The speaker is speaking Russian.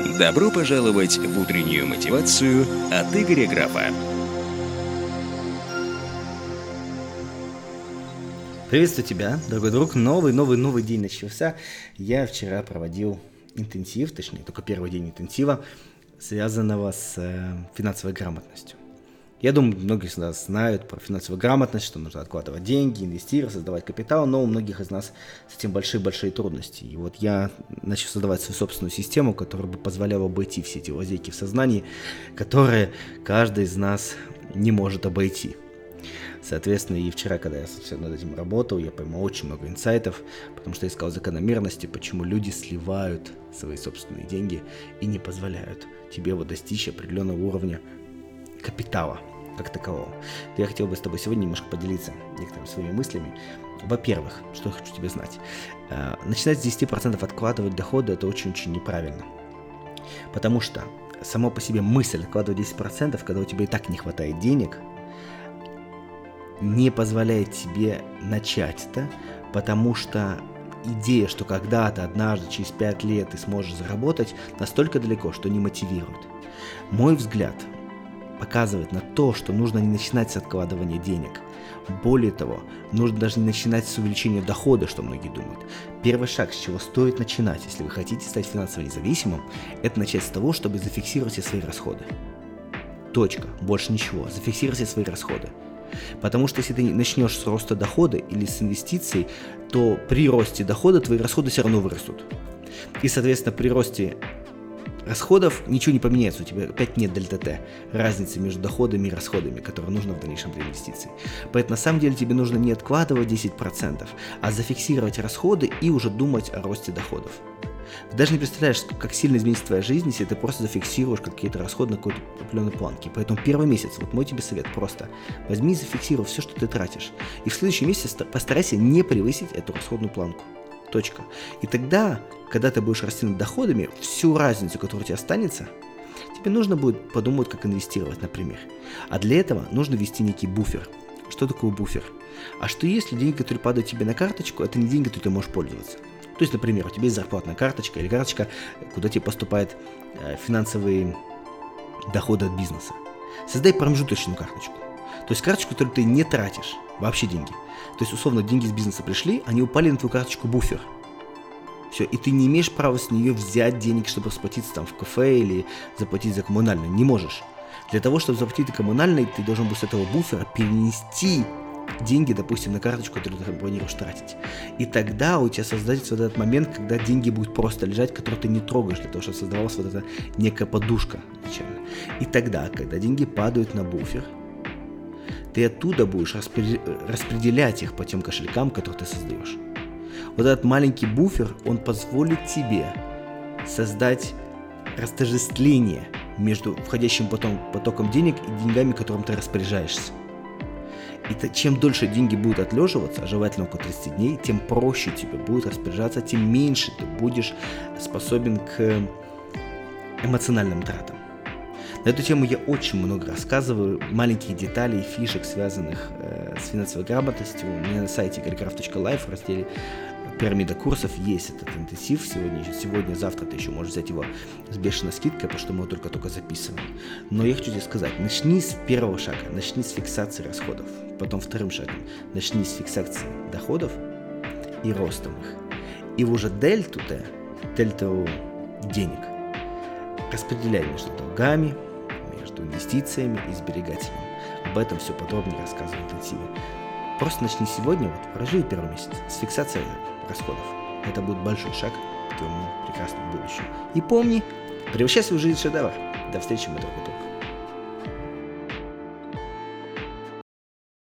Добро пожаловать в утреннюю мотивацию от Игоря Графа. Приветствую тебя, дорогой друг. Новый, новый, новый день начался. Я вчера проводил интенсив, точнее, только первый день интенсива, связанного с э, финансовой грамотностью. Я думаю, многие из нас знают про финансовую грамотность, что нужно откладывать деньги, инвестировать, создавать капитал, но у многих из нас с этим большие-большие трудности. И вот я начал создавать свою собственную систему, которая бы позволяла обойти все эти лазейки в сознании, которые каждый из нас не может обойти. Соответственно, и вчера, когда я совсем над этим работал, я поймал очень много инсайтов, потому что искал закономерности, почему люди сливают свои собственные деньги и не позволяют тебе вот достичь определенного уровня капитала как такового. Я хотел бы с тобой сегодня немножко поделиться некоторыми своими мыслями. Во-первых, что я хочу тебе знать. Э, начинать с 10% откладывать доходы – это очень-очень неправильно. Потому что само по себе мысль откладывать 10%, когда у тебя и так не хватает денег – не позволяет тебе начать это, потому что идея, что когда-то, однажды, через 5 лет ты сможешь заработать, настолько далеко, что не мотивирует. Мой взгляд показывает на то, что нужно не начинать с откладывания денег. Более того, нужно даже не начинать с увеличения дохода, что многие думают. Первый шаг, с чего стоит начинать, если вы хотите стать финансово независимым, это начать с того, чтобы зафиксировать все свои расходы. Точка. Больше ничего. Зафиксируйте свои расходы. Потому что если ты начнешь с роста дохода или с инвестиций, то при росте дохода твои расходы все равно вырастут. И, соответственно, при росте расходов ничего не поменяется, у тебя опять нет дельта Т, разницы между доходами и расходами, которые нужно в дальнейшем для инвестиций. Поэтому на самом деле тебе нужно не откладывать 10%, а зафиксировать расходы и уже думать о росте доходов. Ты даже не представляешь, как сильно изменится твоя жизнь, если ты просто зафиксируешь какие-то расходы на какой-то определенной планке. Поэтому первый месяц, вот мой тебе совет, просто возьми и зафиксируй все, что ты тратишь. И в следующий месяц постарайся не превысить эту расходную планку. Точка. И тогда, когда ты будешь расти над доходами, всю разницу, которая у тебя останется, тебе нужно будет подумать, как инвестировать, например. А для этого нужно ввести некий буфер. Что такое буфер? А что если деньги, которые падают тебе на карточку, это не деньги, которые ты можешь пользоваться? То есть, например, у тебя есть зарплатная карточка или карточка, куда тебе поступают э, финансовые доходы от бизнеса. Создай промежуточную карточку. То есть карточку, которую ты не тратишь, вообще деньги. То есть, условно, деньги из бизнеса пришли, они упали на твою карточку буфер. Все, и ты не имеешь права с нее взять денег, чтобы расплатиться там в кафе или заплатить за коммунальный. Не можешь. Для того, чтобы заплатить за коммунальный, ты должен был с этого буфера перенести деньги, допустим, на карточку, которую ты планируешь тратить. И тогда у тебя создается вот этот момент, когда деньги будут просто лежать, которые ты не трогаешь, для того, чтобы создавалась вот эта некая подушка изначально. И тогда, когда деньги падают на буфер, ты оттуда будешь распределять их по тем кошелькам, которые ты создаешь. Вот этот маленький буфер, он позволит тебе создать растождествление между входящим потом потоком денег и деньгами, которым ты распоряжаешься. И чем дольше деньги будут отлеживаться, желательно около 30 дней, тем проще тебе будет распоряжаться, тем меньше ты будешь способен к эмоциональным тратам. На эту тему я очень много рассказываю, маленьких деталей, фишек, связанных э, с финансовой грамотностью. У меня на сайте gregcraft.life в разделе пирамида курсов есть этот интенсив сегодня, сегодня, завтра ты еще можешь взять его с бешеной скидкой, потому что мы его только-только записываем. Но я хочу тебе сказать, начни с первого шага, начни с фиксации расходов. Потом вторым шагом, начни с фиксации доходов и ростом их. И уже дельту Т, дельту денег, распределяй между долгами, между инвестициями и сберегателями. Об этом все подробнее рассказываю в интенсиве. Просто начни сегодня, вот, проживи первый месяц с фиксацией расходов. Это будет большой шаг к твоему прекрасному будущему. И помни, превращай свою жизнь в шедевр. До встречи, мой дорогой друг.